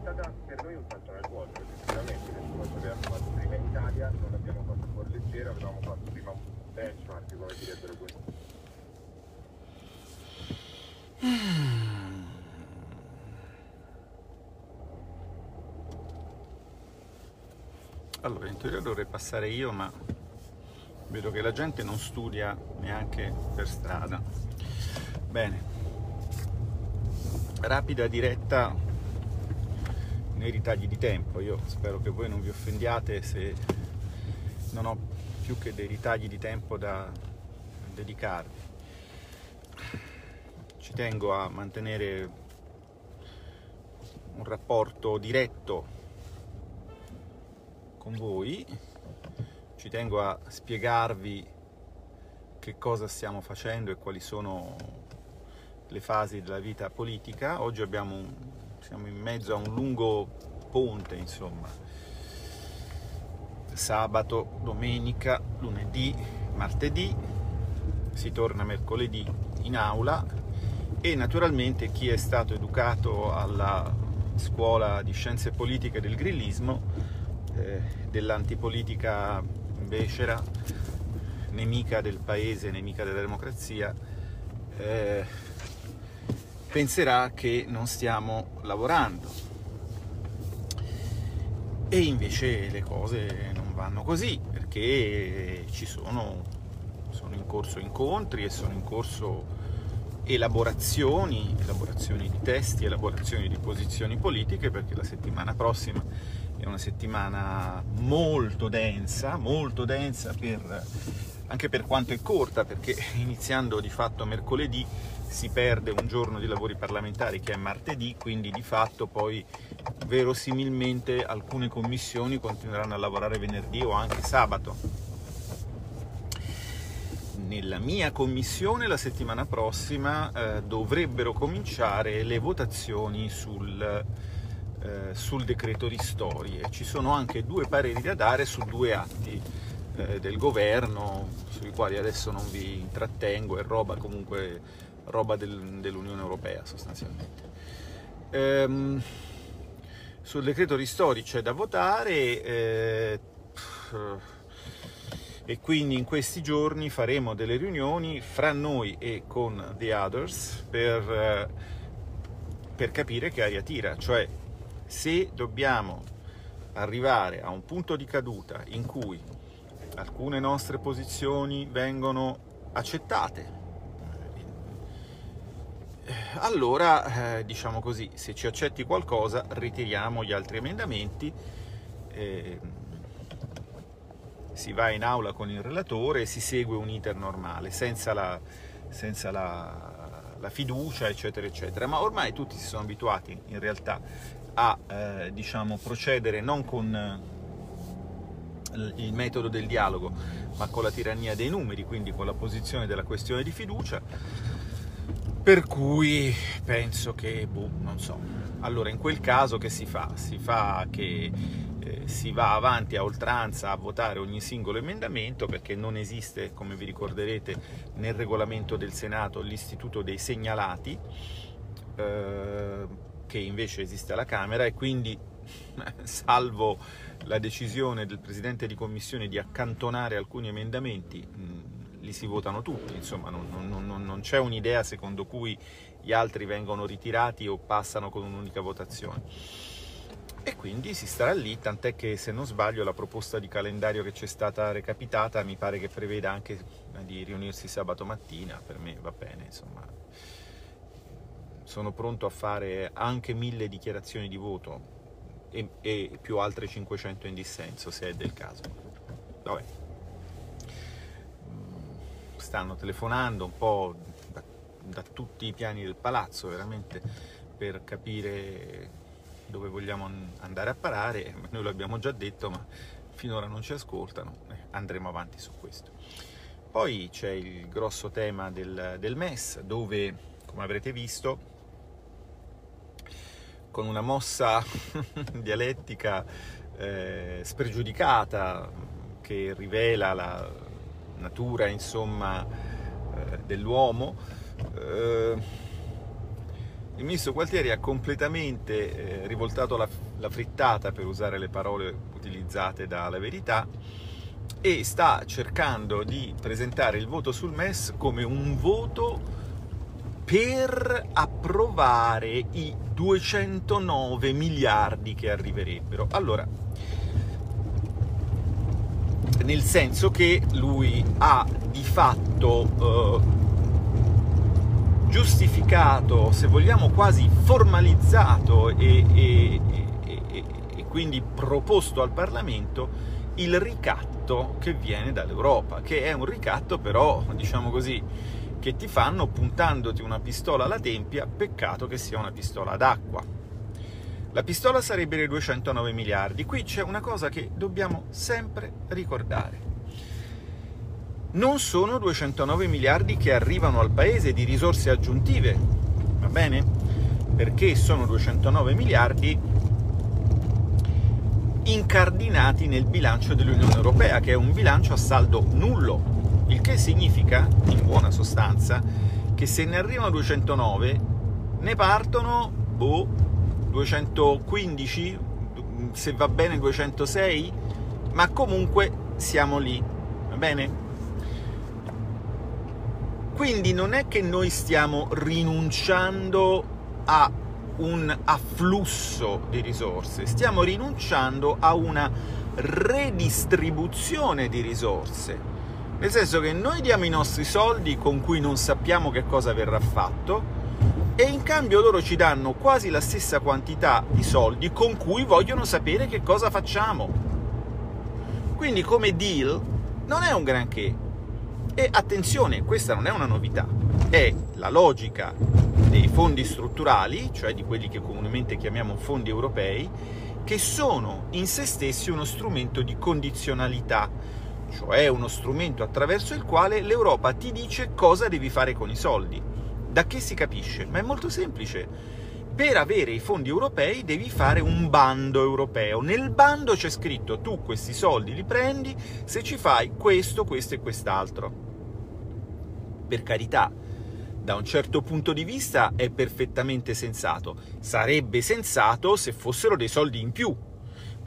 stata per noi un salto nel vuoto, perché sicuramente nessuno ci aveva fatto prima in Italia, non l'abbiamo fatto fuori leggero, avevamo fatto prima un benchmark, come direbbero questo. Allora, in teoria dovrei passare io, ma vedo che la gente non studia neanche per strada. Bene, rapida diretta nei ritagli di tempo. Io spero che voi non vi offendiate se non ho più che dei ritagli di tempo da dedicarvi. Ci tengo a mantenere un rapporto diretto con voi, ci tengo a spiegarvi che cosa stiamo facendo e quali sono le fasi della vita politica. Oggi abbiamo, siamo in mezzo a un lungo ponte, insomma. Sabato, domenica, lunedì, martedì, si torna mercoledì in aula e naturalmente chi è stato educato alla scuola di scienze politiche del grillismo eh, dell'antipolitica becera, nemica del paese, nemica della democrazia, eh, penserà che non stiamo lavorando. E invece le cose non vanno così, perché ci sono, sono in corso incontri e sono in corso elaborazioni, elaborazioni di testi, elaborazioni di posizioni politiche, perché la settimana prossima è una settimana molto densa, molto densa per, anche per quanto è corta, perché iniziando di fatto mercoledì si perde un giorno di lavori parlamentari che è martedì, quindi di fatto poi verosimilmente alcune commissioni continueranno a lavorare venerdì o anche sabato. Nella mia commissione la settimana prossima eh, dovrebbero cominciare le votazioni sul, eh, sul decreto ristori e ci sono anche due pareri da dare su due atti eh, del governo sui quali adesso non vi intrattengo, è roba comunque roba del, dell'Unione Europea sostanzialmente. Ehm, sul decreto ristori c'è da votare eh, e quindi in questi giorni faremo delle riunioni fra noi e con the others per, eh, per capire che aria tira, cioè se dobbiamo arrivare a un punto di caduta in cui alcune nostre posizioni vengono accettate, allora eh, diciamo così, se ci accetti qualcosa ritiriamo gli altri emendamenti, eh, si va in aula con il relatore e si segue un iter normale, senza la, senza la, la fiducia, eccetera, eccetera. Ma ormai tutti si sono abituati in realtà a eh, diciamo, procedere non con eh, il metodo del dialogo, ma con la tirannia dei numeri, quindi con la posizione della questione di fiducia. Per cui penso che, boh, non so. Allora, in quel caso che si fa? Si fa che eh, si va avanti a oltranza a votare ogni singolo emendamento perché non esiste, come vi ricorderete, nel regolamento del Senato l'istituto dei segnalati. Eh, che invece esiste alla Camera e quindi, salvo la decisione del Presidente di Commissione di accantonare alcuni emendamenti, mh, li si votano tutti, insomma non, non, non, non c'è un'idea secondo cui gli altri vengono ritirati o passano con un'unica votazione. E quindi si starà lì, tant'è che se non sbaglio la proposta di calendario che ci è stata recapitata mi pare che preveda anche di riunirsi sabato mattina, per me va bene, insomma sono pronto a fare anche mille dichiarazioni di voto e, e più altre 500 in dissenso se è del caso. Vabbè. Stanno telefonando un po' da, da tutti i piani del palazzo veramente per capire dove vogliamo andare a parare, noi lo abbiamo già detto ma finora non ci ascoltano, eh, andremo avanti su questo. Poi c'è il grosso tema del, del MES dove, come avrete visto, con una mossa dialettica eh, spregiudicata che rivela la natura insomma eh, dell'uomo eh, il ministro Gualtieri ha completamente eh, rivoltato la, la, frittata, per usare le parole utilizzate dalla verità, e sta cercando di presentare il voto sul MES come un voto per approvare i 209 miliardi che arriverebbero. Allora, nel senso che lui ha di fatto eh, giustificato, se vogliamo quasi formalizzato e, e, e, e, quindi proposto al Parlamento il ricatto che viene dall'Europa, che è un ricatto però, diciamo così, che ti fanno puntandoti una pistola alla tempia, peccato che sia una pistola d'acqua. La pistola sarebbe dei 209 miliardi. Qui c'è una cosa che dobbiamo sempre ricordare non sono 209 miliardi che arrivano al paese di risorse aggiuntive, va bene? Perché sono 209 miliardi incardinati nel bilancio dell'Unione Europea, che è un bilancio a saldo nullo, il che significa, in buona sostanza, che se ne arrivano 209, ne partono boh, 215, se va bene 206, ma comunque siamo lì, va bene? Quindi non è che noi stiamo rinunciando a un afflusso di risorse, stiamo rinunciando a una redistribuzione di risorse. Nel senso che noi diamo i nostri soldi con cui non sappiamo che cosa verrà fatto e in cambio loro ci danno quasi la stessa quantità di soldi con cui vogliono sapere che cosa facciamo. Quindi come deal non è un granché, e attenzione, questa non è una novità, è la logica dei fondi strutturali, cioè di quelli che comunemente chiamiamo fondi europei, che sono in se stessi uno strumento di condizionalità, cioè uno strumento attraverso il quale l'Europa ti dice cosa devi fare con i soldi. Da che si capisce? Ma è molto semplice. Per avere i fondi europei devi fare un bando europeo. Nel bando c'è scritto tu questi soldi li prendi se ci fai questo, questo e quest'altro per carità, da un certo punto di vista è perfettamente sensato. Sarebbe sensato se fossero dei soldi in più,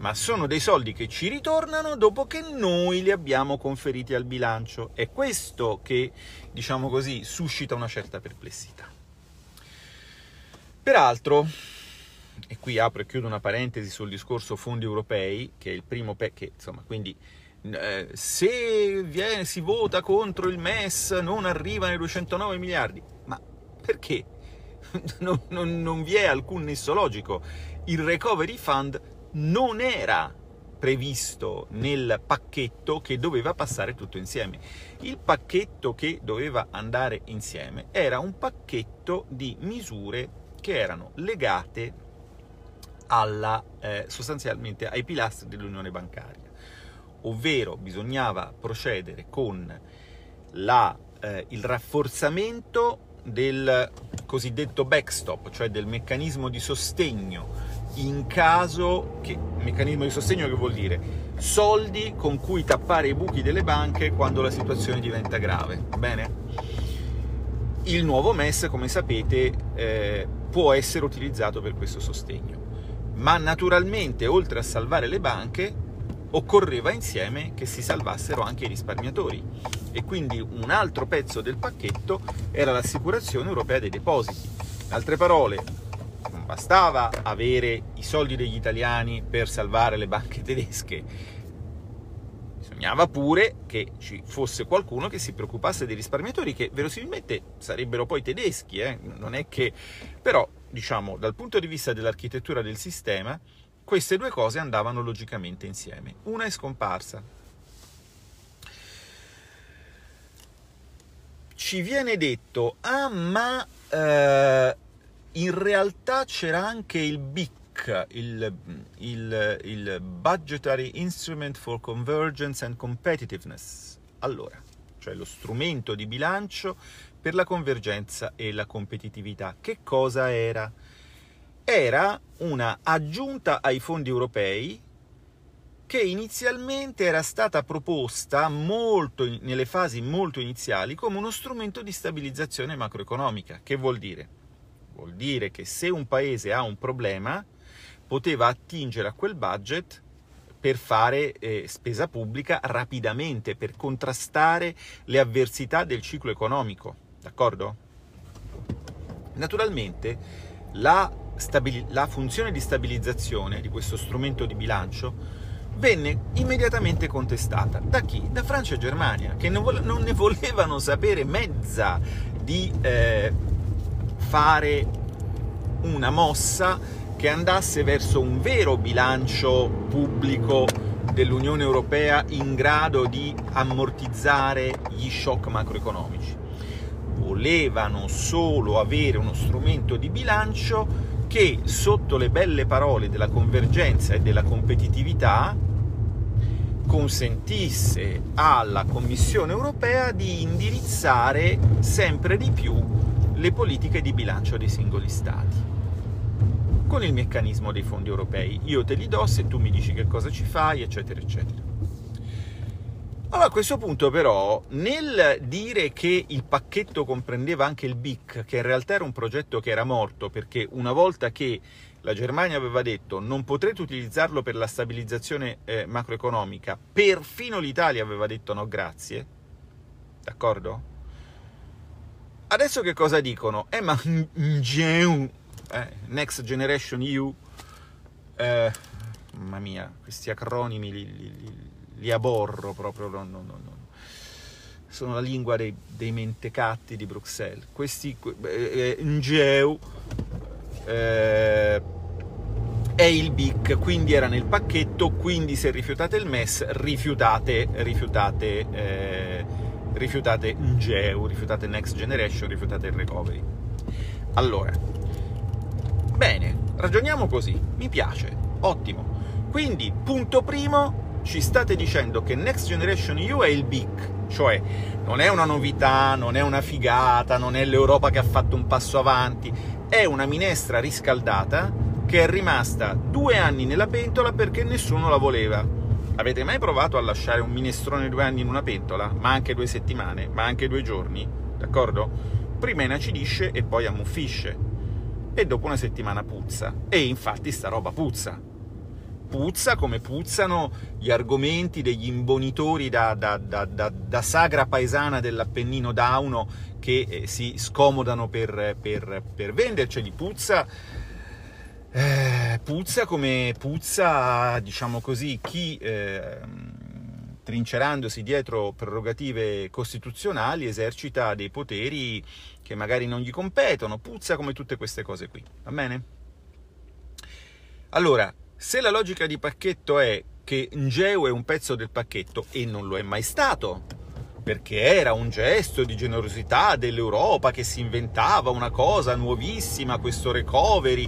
ma sono dei soldi che ci ritornano dopo che noi li abbiamo conferiti al bilancio. È questo che, diciamo così, suscita una certa perplessità. Peraltro, e qui apro e chiudo una parentesi sul discorso fondi europei, che è il primo pe- che insomma, quindi eh, se viene, si vota contro il MES non arrivano i 209 miliardi. Ma perché? non, non, non vi è alcun nesso logico. Il Recovery Fund non era previsto nel pacchetto che doveva passare tutto insieme. Il pacchetto che doveva andare insieme era un pacchetto di misure che erano legate alla, eh, sostanzialmente ai pilastri dell'unione bancaria ovvero bisognava procedere con la, eh, il rafforzamento del cosiddetto backstop, cioè del meccanismo di sostegno in caso che meccanismo di sostegno che vuol dire soldi con cui tappare i buchi delle banche quando la situazione diventa grave. Bene? Il nuovo MES, come sapete, eh, può essere utilizzato per questo sostegno. Ma naturalmente, oltre a salvare le banche, occorreva insieme che si salvassero anche i risparmiatori e quindi un altro pezzo del pacchetto era l'assicurazione europea dei depositi. In altre parole, bastava avere i soldi degli italiani per salvare le banche tedesche, bisognava pure che ci fosse qualcuno che si preoccupasse dei risparmiatori, che verosimilmente sarebbero poi tedeschi, eh? non è che... però, diciamo, dal punto di vista dell'architettura del sistema, queste due cose andavano logicamente insieme. Una è scomparsa. Ci viene detto, ah ma eh, in realtà c'era anche il BIC, il, il, il Budgetary Instrument for Convergence and Competitiveness. Allora, cioè lo strumento di bilancio per la convergenza e la competitività. Che cosa era? era una aggiunta ai fondi europei che inizialmente era stata proposta molto, nelle fasi molto iniziali come uno strumento di stabilizzazione macroeconomica. Che vuol dire? Vuol dire che se un paese ha un problema, poteva attingere a quel budget per fare eh, spesa pubblica rapidamente, per contrastare le avversità del ciclo economico. D'accordo? Naturalmente la, stabili- la funzione di stabilizzazione di questo strumento di bilancio venne immediatamente contestata. Da chi? Da Francia e Germania, che non, vo- non ne volevano sapere mezza di eh, fare una mossa che andasse verso un vero bilancio pubblico dell'Unione Europea in grado di ammortizzare gli shock macroeconomici. Volevano solo avere uno strumento di bilancio che sotto le belle parole della convergenza e della competitività consentisse alla Commissione europea di indirizzare sempre di più le politiche di bilancio dei singoli Stati con il meccanismo dei fondi europei. Io te li do se tu mi dici che cosa ci fai, eccetera, eccetera. Allora, a questo punto però, nel dire che il pacchetto comprendeva anche il BIC, che in realtà era un progetto che era morto, perché una volta che la Germania aveva detto non potrete utilizzarlo per la stabilizzazione eh, macroeconomica, perfino l'Italia aveva detto no grazie, d'accordo? Adesso che cosa dicono? Eh ma eh, Next Generation EU, eh, mamma mia, questi acronimi li, li, li, aborro proprio, no, no, no, sono la lingua dei, dei, mentecatti di Bruxelles. Questi, eh, NGEU eh, è il BIC, quindi era nel pacchetto, quindi se rifiutate il MES, rifiutate, rifiutate, eh, rifiutate NGEU, rifiutate Next Generation, rifiutate il Recovery. Allora, Bene, ragioniamo così, mi piace, ottimo. Quindi, punto primo, ci state dicendo che Next Generation EU è il BIC, cioè non è una novità, non è una figata, non è l'Europa che ha fatto un passo avanti, è una minestra riscaldata che è rimasta due anni nella pentola perché nessuno la voleva. Avete mai provato a lasciare un minestrone due anni in una pentola? Ma anche due settimane, ma anche due giorni, d'accordo? Prima inacidisce e poi ammuffisce e dopo una settimana puzza. E infatti sta roba puzza. Puzza come puzzano gli argomenti degli imbonitori da, da, da, da sagra paesana dell'Appennino Dauno che eh, si scomodano per, per, per venderceli. Puzza, eh, puzza come puzza, diciamo così, chi... Eh, trincerandosi dietro prerogative costituzionali, esercita dei poteri che magari non gli competono, puzza come tutte queste cose qui, va bene? Allora, se la logica di pacchetto è che Ngeu è un pezzo del pacchetto e non lo è mai stato, perché era un gesto di generosità dell'Europa che si inventava una cosa nuovissima, questo recovery.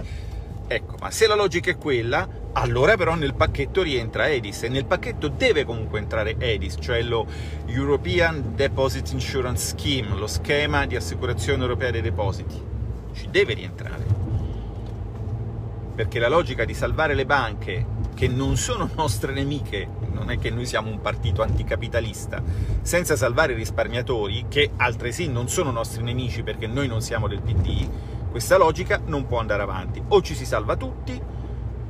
Ecco, ma se la logica è quella, allora però nel pacchetto rientra EDIS e nel pacchetto deve comunque entrare EDIS, cioè lo European Deposit Insurance Scheme, lo schema di assicurazione europea dei depositi. Ci deve rientrare. Perché la logica di salvare le banche, che non sono nostre nemiche, non è che noi siamo un partito anticapitalista, senza salvare i risparmiatori, che altresì non sono nostri nemici perché noi non siamo del PD, questa logica non può andare avanti. O ci si salva tutti,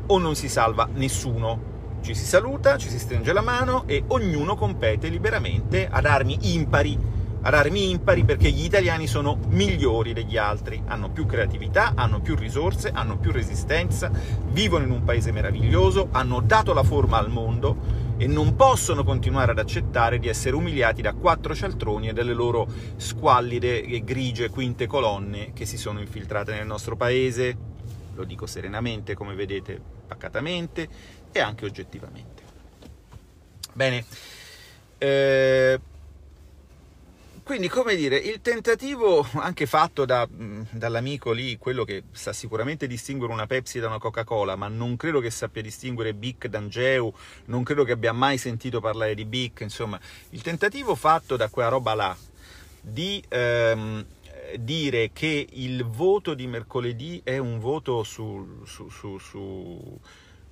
o non si salva nessuno. Ci si saluta, ci si stringe la mano e ognuno compete liberamente ad armi impari, ad armi impari perché gli italiani sono migliori degli altri, hanno più creatività, hanno più risorse, hanno più resistenza, vivono in un paese meraviglioso, hanno dato la forma al mondo e non possono continuare ad accettare di essere umiliati da quattro cialtroni e dalle loro squallide e grigie quinte colonne che si sono infiltrate nel nostro paese lo dico serenamente, come vedete, pacatamente e anche oggettivamente. Bene, eh, quindi come dire, il tentativo anche fatto da, dall'amico lì, quello che sa sicuramente distinguere una Pepsi da una Coca-Cola, ma non credo che sappia distinguere Bic da Angeu, non credo che abbia mai sentito parlare di Bic, insomma, il tentativo fatto da quella roba là di ehm, dire che il voto di mercoledì è un voto su, su, su, su,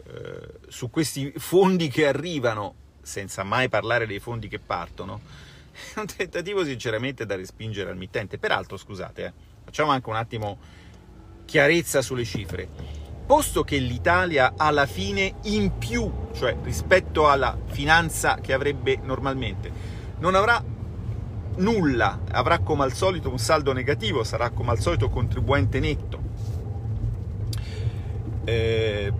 eh, su questi fondi che arrivano, senza mai parlare dei fondi che partono, è un tentativo sinceramente da respingere al mittente. Peraltro, scusate, eh, facciamo anche un attimo chiarezza sulle cifre. Posto che l'Italia alla fine in più, cioè rispetto alla finanza che avrebbe normalmente, non avrà nulla, avrà come al solito un saldo negativo, sarà come al solito contribuente netto. Eh,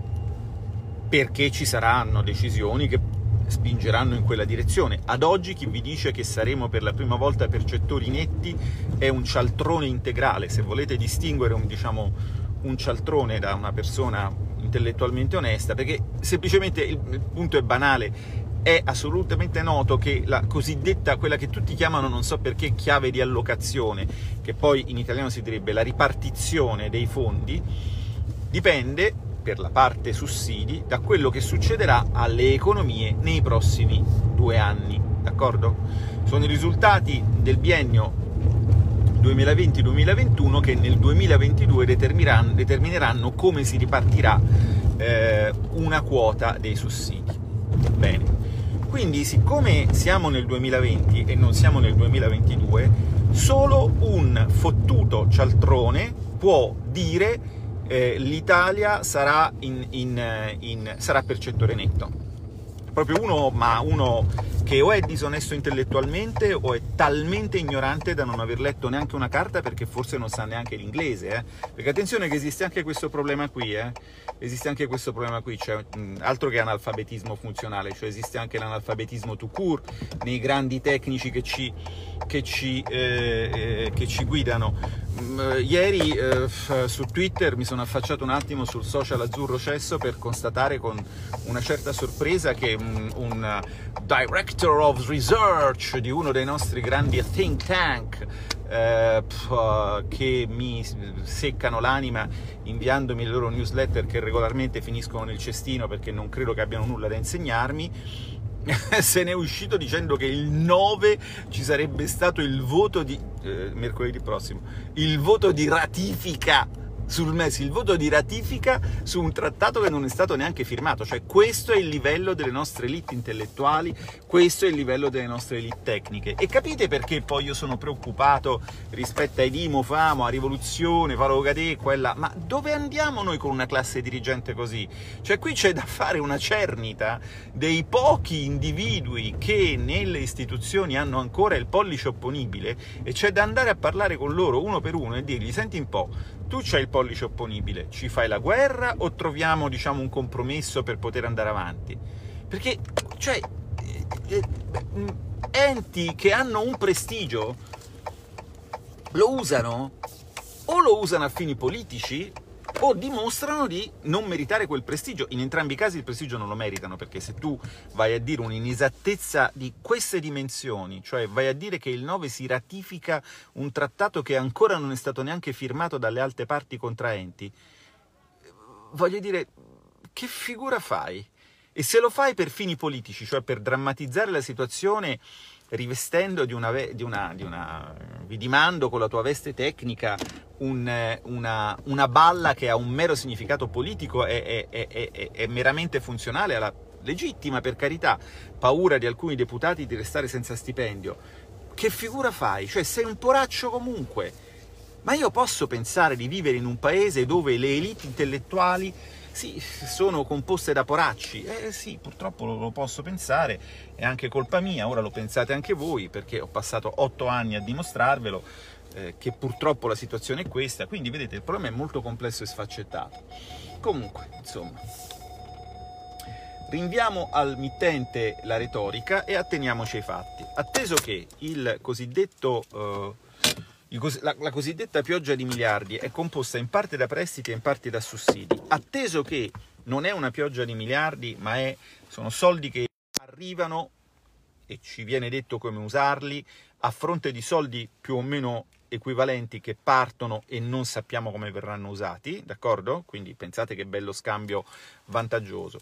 perché ci saranno decisioni che spingeranno in quella direzione. Ad oggi chi vi dice che saremo per la prima volta percettori netti è un cialtrone integrale. Se volete distinguere un, diciamo, un cialtrone da una persona intellettualmente onesta, perché semplicemente il, il punto è banale, è assolutamente noto che la cosiddetta, quella che tutti chiamano, non so perché, chiave di allocazione, che poi in italiano si direbbe la ripartizione dei fondi, dipende per la parte sussidi da quello che succederà alle economie nei prossimi due anni. D'accordo? Sono i risultati del biennio 2020-2021 che nel 2022 determineranno, determineranno come si ripartirà eh, una quota dei sussidi. Bene, quindi siccome siamo nel 2020 e non siamo nel 2022, solo un fottuto cialtrone può dire eh, l'Italia sarà, in, in, in, sarà percettore netto. Proprio uno, ma uno che o è disonesto intellettualmente o è talmente ignorante da non aver letto neanche una carta perché forse non sa neanche l'inglese. Eh? Perché attenzione che esiste anche questo problema qui, eh? esiste anche questo problema qui, cioè, altro che analfabetismo funzionale, cioè esiste anche l'analfabetismo tout court nei grandi tecnici che ci, che ci, eh, eh che ci guidano. Mm, ieri eh, su Twitter mi sono affacciato un attimo sul social azzurro cesso per constatare con una certa sorpresa che un, un director of research di uno dei nostri grandi think tank eh, pff, che mi seccano l'anima inviandomi le loro newsletter che regolarmente finiscono nel cestino perché non credo che abbiano nulla da insegnarmi se ne è uscito dicendo che il 9 ci sarebbe stato il voto di eh, mercoledì prossimo, il voto di ratifica sul MES il voto di ratifica su un trattato che non è stato neanche firmato, cioè questo è il livello delle nostre elite intellettuali, questo è il livello delle nostre elite tecniche. E capite perché poi io sono preoccupato rispetto ai Dimo, Famo, a Rivoluzione, Valo Gadè, quella... Ma dove andiamo noi con una classe dirigente così? Cioè qui c'è da fare una cernita dei pochi individui che nelle istituzioni hanno ancora il pollice opponibile e c'è da andare a parlare con loro uno per uno e dirgli senti un po', tu c'hai il pollice opponibile, ci fai la guerra o troviamo diciamo, un compromesso per poter andare avanti? Perché, cioè, eh, eh, enti che hanno un prestigio lo usano o lo usano a fini politici o dimostrano di non meritare quel prestigio. In entrambi i casi il prestigio non lo meritano, perché se tu vai a dire un'inesattezza di queste dimensioni, cioè vai a dire che il 9 si ratifica un trattato che ancora non è stato neanche firmato dalle altre parti contraenti, voglio dire, che figura fai? E se lo fai per fini politici, cioè per drammatizzare la situazione rivestendo di una, di una, di una vi dimando con la tua veste tecnica un, una, una, balla che ha un mero significato politico e è, è, è, meramente funzionale alla legittima, per carità, paura di alcuni deputati di restare senza stipendio. Che figura fai? Cioè sei un poraccio comunque. Ma io posso pensare di vivere in un paese dove le elite intellettuali sì, sono composte da poracci. Eh sì, purtroppo lo, posso pensare, è anche colpa mia, ora lo pensate anche voi, perché ho passato otto anni a dimostrarvelo, eh, che purtroppo la situazione è questa, quindi vedete il problema è molto complesso e sfaccettato. Comunque, insomma, rinviamo al mittente la retorica e atteniamoci ai fatti. Atteso che il cosiddetto... Eh, la, la, cosiddetta pioggia di miliardi è composta in parte da prestiti e in parte da sussidi. Atteso che non è una pioggia di miliardi, ma è, sono soldi che arrivano e ci viene detto come usarli a fronte di soldi più o meno equivalenti che partono e non sappiamo come verranno usati, d'accordo? Quindi pensate che bello scambio vantaggioso.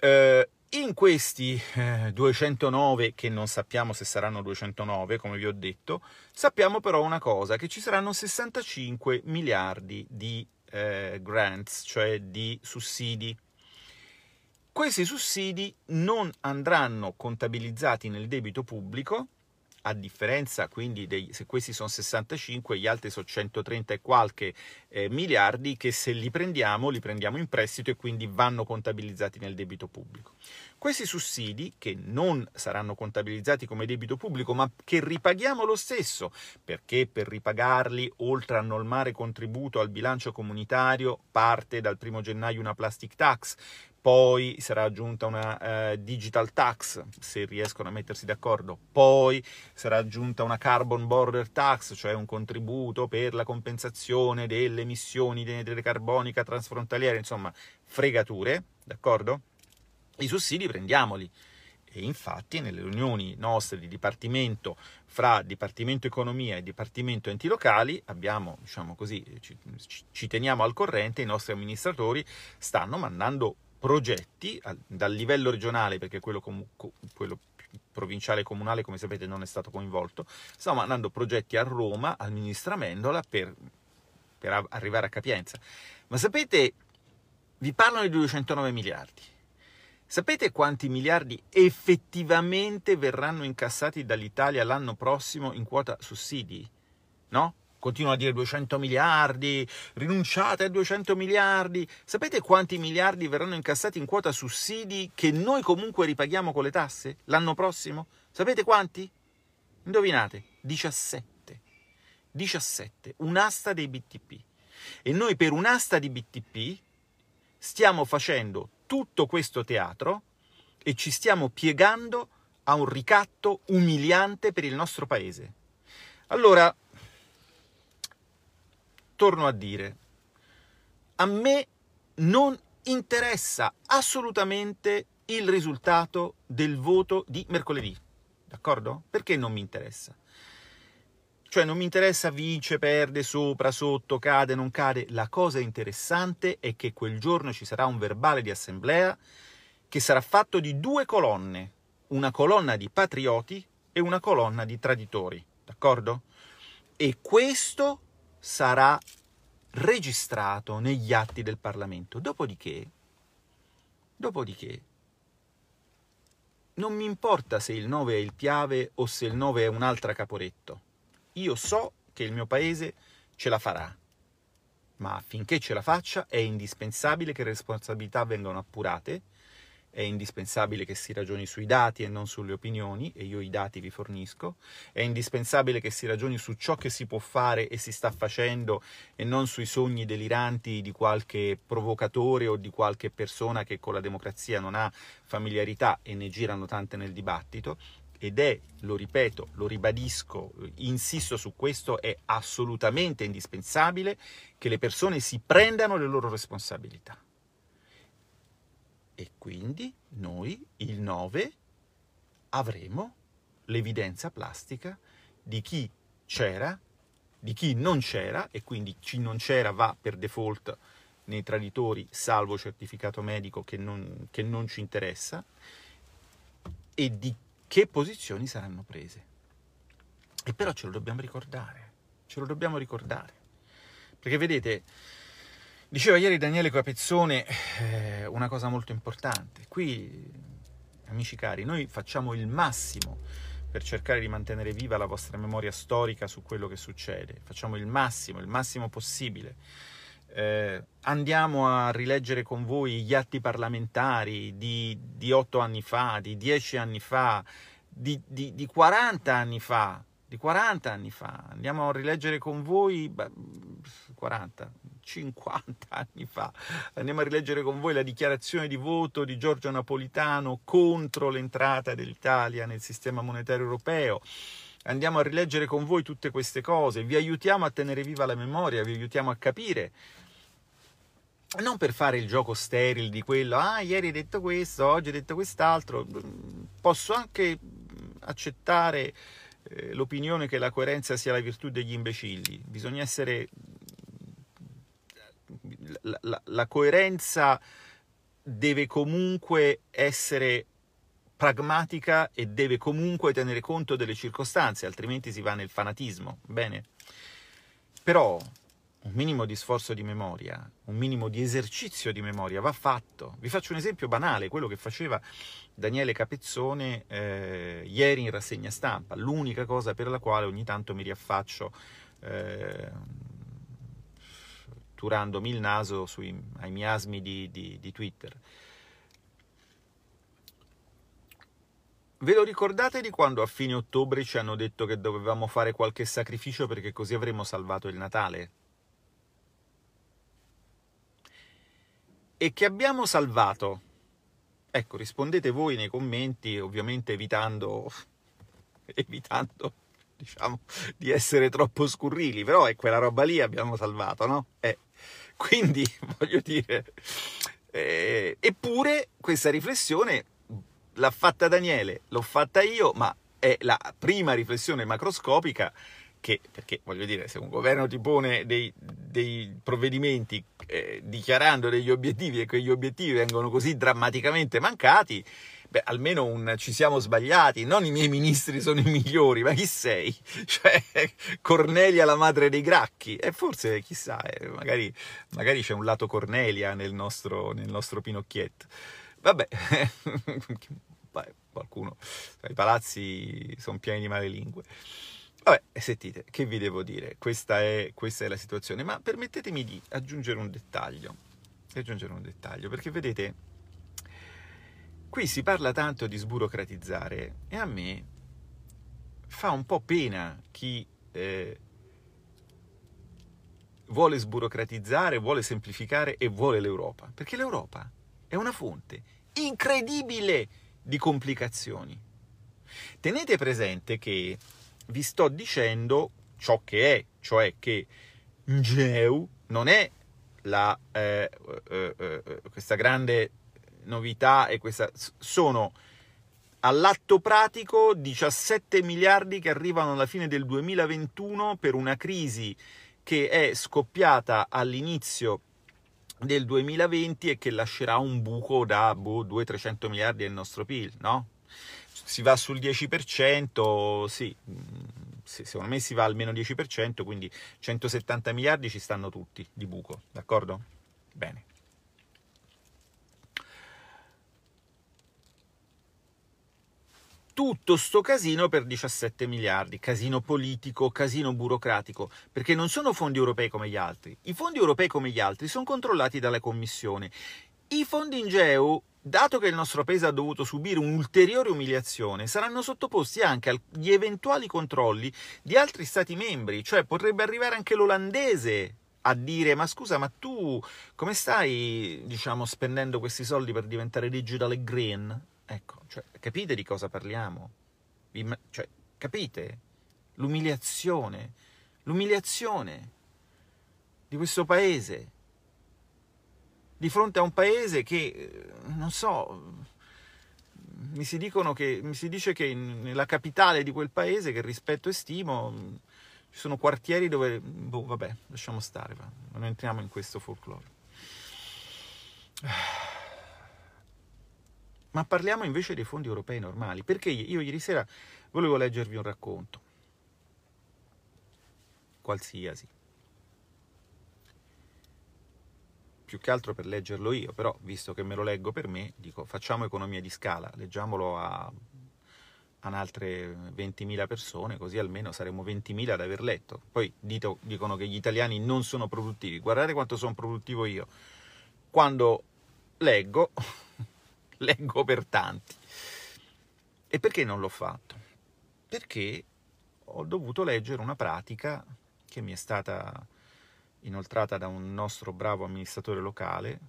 Eh, in questi eh, 209, che non sappiamo se saranno 209, come vi ho detto, sappiamo però una cosa, che ci saranno 65 miliardi di eh, grants, cioè di sussidi. Questi sussidi non andranno contabilizzati nel debito pubblico, a differenza quindi dei, se questi sono 65, gli altri sono 130 e qualche eh, miliardi che se li prendiamo, li prendiamo in prestito e quindi vanno contabilizzati nel debito pubblico. Questi sussidi, che non saranno contabilizzati come debito pubblico, ma che ripaghiamo lo stesso, perché per ripagarli, oltre a normare contributo al bilancio comunitario, parte dal 1 gennaio una plastic tax, poi sarà aggiunta una uh, digital tax, se riescono a mettersi d'accordo, poi sarà aggiunta una carbon border tax, cioè un contributo per la compensazione delle emissioni di anidride carbonica transfrontaliere, insomma, fregature, d'accordo? I sussidi prendiamoli. E infatti nelle riunioni nostre di dipartimento fra Dipartimento Economia e Dipartimento Enti Locali abbiamo, diciamo così, ci, ci teniamo al corrente, i nostri amministratori stanno mandando progetti dal livello regionale, perché quello, com- quello provinciale e comunale, come sapete, non è stato coinvolto, stiamo mandando progetti a Roma, al ministro Amendola, per, per arrivare a capienza. Ma sapete, vi parlano di 209 miliardi. Sapete quanti miliardi effettivamente verranno incassati dall'Italia l'anno prossimo in quota sussidi? No? Continuano a dire 200 miliardi, rinunciate a 200 miliardi. Sapete quanti miliardi verranno incassati in quota sussidi che noi comunque ripaghiamo con le tasse l'anno prossimo? Sapete quanti? Indovinate, 17. 17, un'asta dei BTP. E noi per un'asta di BTP stiamo facendo tutto questo teatro e ci stiamo piegando a un ricatto umiliante per il nostro paese. Allora, torno a dire, a me non interessa assolutamente il risultato del voto di mercoledì, d'accordo? Perché non mi interessa? Cioè non mi interessa vince, perde, sopra, sotto, cade, non cade. La cosa interessante è che quel giorno ci sarà un verbale di assemblea che sarà fatto di due colonne, una colonna di patrioti e una colonna di traditori, d'accordo? E questo sarà registrato negli atti del Parlamento. Dopodiché, dopodiché, non mi importa se il 9 è il Piave o se il 9 è un'altra Caporetto. Io so che il mio paese ce la farà, ma affinché ce la faccia è indispensabile che le responsabilità vengano appurate è indispensabile che si ragioni sui dati e non sulle opinioni, e io i dati vi fornisco, è indispensabile che si ragioni su ciò che si può fare e si sta facendo e non sui sogni deliranti di qualche provocatore o di qualche persona che con la democrazia non ha familiarità e ne girano tante nel dibattito. Ed è, lo ripeto, lo ribadisco, insisto su questo, è assolutamente indispensabile che le persone si prendano le loro responsabilità e quindi noi il 9 avremo l'evidenza plastica di chi c'era, di chi non c'era e quindi chi non c'era va per default nei traditori salvo certificato medico che non, che non ci interessa e di che posizioni saranno prese. E però ce lo dobbiamo ricordare, ce lo dobbiamo ricordare. Perché vedete, Diceva ieri Daniele Capezzone eh, una cosa molto importante. Qui, amici cari, noi facciamo il massimo per cercare di mantenere viva la vostra memoria storica su quello che succede. Facciamo il massimo, il massimo possibile. Eh, andiamo a rileggere con voi gli atti parlamentari di, di 8 anni fa, di 10 anni fa, di, di, di 40 anni fa, di 40 anni fa. Andiamo a rileggere con voi beh, 40, 50 anni fa. Andiamo a rileggere con voi la dichiarazione di voto di Giorgio Napolitano contro l'entrata dell'Italia nel sistema monetario europeo. Andiamo a rileggere con voi tutte queste cose, vi aiutiamo a tenere viva la memoria, vi aiutiamo a capire non per fare il gioco sterile di quello, ah, ieri hai detto questo, oggi hai detto quest'altro, posso anche accettare eh, l'opinione che la coerenza sia la virtù degli imbecilli, bisogna essere la, la, coerenza deve comunque essere pragmatica e deve comunque tenere conto delle circostanze, altrimenti si va nel fanatismo. Bene. Però un minimo di sforzo di memoria, un minimo di esercizio di memoria va fatto. Vi faccio un esempio banale, quello che faceva Daniele Capezzone eh, ieri in rassegna stampa, l'unica cosa per la quale ogni tanto mi riaffaccio eh, turandomi il naso sui, ai miasmi di, di, di Twitter. Ve lo ricordate di quando a fine ottobre ci hanno detto che dovevamo fare qualche sacrificio perché così avremmo salvato il Natale? E che abbiamo salvato? Ecco, rispondete voi nei commenti, ovviamente evitando, evitando diciamo, di essere troppo scurrili, però è quella roba lì abbiamo salvato, no? Eh, quindi, voglio dire, eh, eppure questa riflessione l'ha fatta Daniele, l'ho fatta io, ma è la prima riflessione macroscopica che, perché voglio dire, se un governo ti pone dei, dei provvedimenti eh, dichiarando degli obiettivi e quegli obiettivi vengono così drammaticamente mancati, beh, almeno un ci siamo sbagliati, non i miei ministri sono i migliori, ma chi sei? Cioè, Cornelia la madre dei gracchi, e forse, chissà, eh, magari, magari, c'è un lato Cornelia nel nostro, nel nostro Pinocchietto. Vabbè, qualcuno, i palazzi sono pieni di male lingue. Vabbè, sentite, che vi devo dire? Questa è, questa è la situazione, ma permettetemi di aggiungere un dettaglio, aggiungere un dettaglio, perché vedete, qui si parla tanto di sburocratizzare e a me fa un po' pena chi eh, vuole sburocratizzare, vuole semplificare e vuole l'Europa, perché l'Europa è una fonte incredibile di complicazioni. Tenete presente che vi sto dicendo ciò che è, cioè che Ngeu non è la, eh, eh, eh, questa grande novità e questa sono all'atto pratico 17 miliardi che arrivano alla fine del 2021 per una crisi che è scoppiata all'inizio del 2020 e che lascerà un buco da boh, 200-300 miliardi del nostro PIL, no? si va sul 10%, sì, secondo me si va almeno 10%, quindi 170 miliardi ci stanno tutti di buco, d'accordo? Bene. Tutto sto casino per 17 miliardi, casino politico, casino burocratico, perché non sono fondi europei come gli altri. I fondi europei come gli altri sono controllati dalla Commissione. I fondi in GEU dato che il nostro paese ha dovuto subire un'ulteriore umiliazione, saranno sottoposti anche agli eventuali controlli di altri Stati membri, cioè potrebbe arrivare anche l'olandese a dire ma scusa ma tu come stai diciamo spendendo questi soldi per diventare digital e green? Ecco, cioè, capite di cosa parliamo? Cioè, capite? L'umiliazione, l'umiliazione di questo paese di fronte a un paese che, eh, non so, mi si, che, mi si dice che nella capitale di quel paese, che rispetto e stimo, ci sono quartieri dove, boh, vabbè, lasciamo stare, non entriamo in questo folklore. Ma parliamo invece dei fondi europei normali, perché io ieri sera volevo leggervi un racconto, qualsiasi, più che altro per leggerlo io, però visto che me lo leggo per me, dico facciamo economia di scala, leggiamolo a, a altre 20.000 persone, così almeno saremo 20.000 ad aver letto. Poi dito, dicono che gli italiani non sono produttivi, guardate quanto sono produttivo io. Quando leggo, leggo per tanti. E perché non l'ho fatto? Perché ho dovuto leggere una pratica che mi è stata inoltrata da un nostro bravo amministratore locale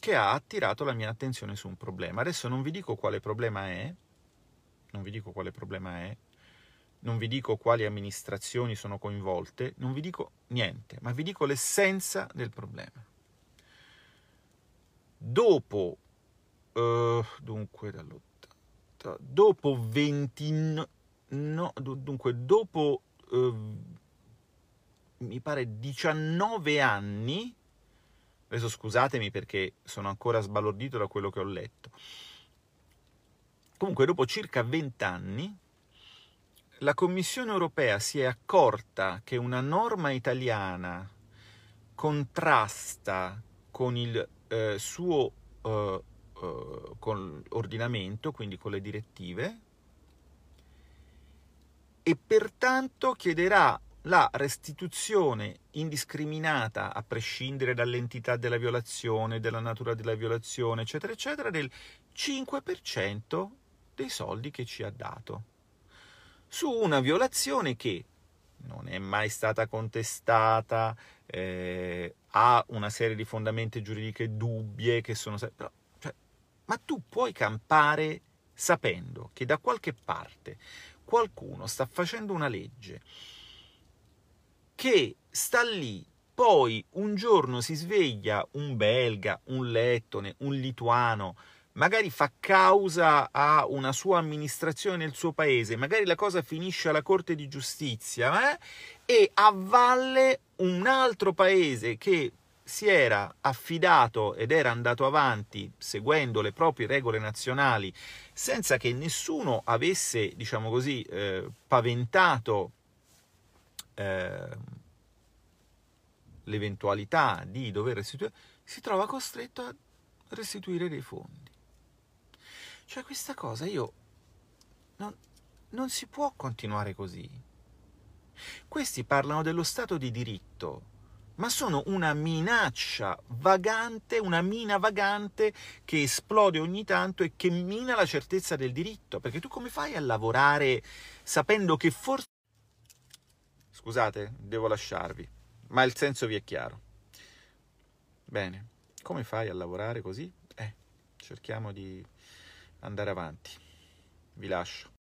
che ha attirato la mia attenzione su un problema. Adesso non vi dico quale problema è, non vi dico quale problema è, non vi dico quali amministrazioni sono coinvolte, non vi dico niente, ma vi dico l'essenza del problema. Dopo, uh, dunque, dopo 20, no, dunque, dopo uh, mi pare 19 anni, adesso scusatemi perché sono ancora sbalordito da quello che ho letto, comunque dopo circa 20 anni la Commissione europea si è accorta che una norma italiana contrasta con il eh, suo eh, eh, con ordinamento, quindi con le direttive, e pertanto chiederà la restituzione indiscriminata, a prescindere dall'entità della violazione, della natura della violazione, eccetera, eccetera, del 5% dei soldi che ci ha dato. Su una violazione che non è mai stata contestata, eh, ha una serie di fondamenti giuridiche dubbie che sono... Però, cioè, ma tu puoi campare sapendo che da qualche parte qualcuno sta facendo una legge che sta lì, poi un giorno si sveglia un belga, un lettone, un lituano, magari fa causa a una sua amministrazione nel suo paese, magari la cosa finisce alla Corte di Giustizia eh? e a valle un altro paese che si era affidato ed era andato avanti seguendo le proprie regole nazionali senza che nessuno avesse, diciamo così, eh, paventato eh, l'eventualità di dover restituire, si trova costretto a restituire dei fondi. Cioè questa cosa io non, non si può continuare così. Questi parlano dello Stato di diritto, ma sono una minaccia vagante, una mina vagante che esplode ogni tanto e che mina la certezza del diritto. Perché tu come fai a lavorare sapendo che forse... Scusate, devo lasciarvi, ma il senso vi è chiaro. Bene, come fai a lavorare così? Eh, cerchiamo di andare avanti. Vi lascio.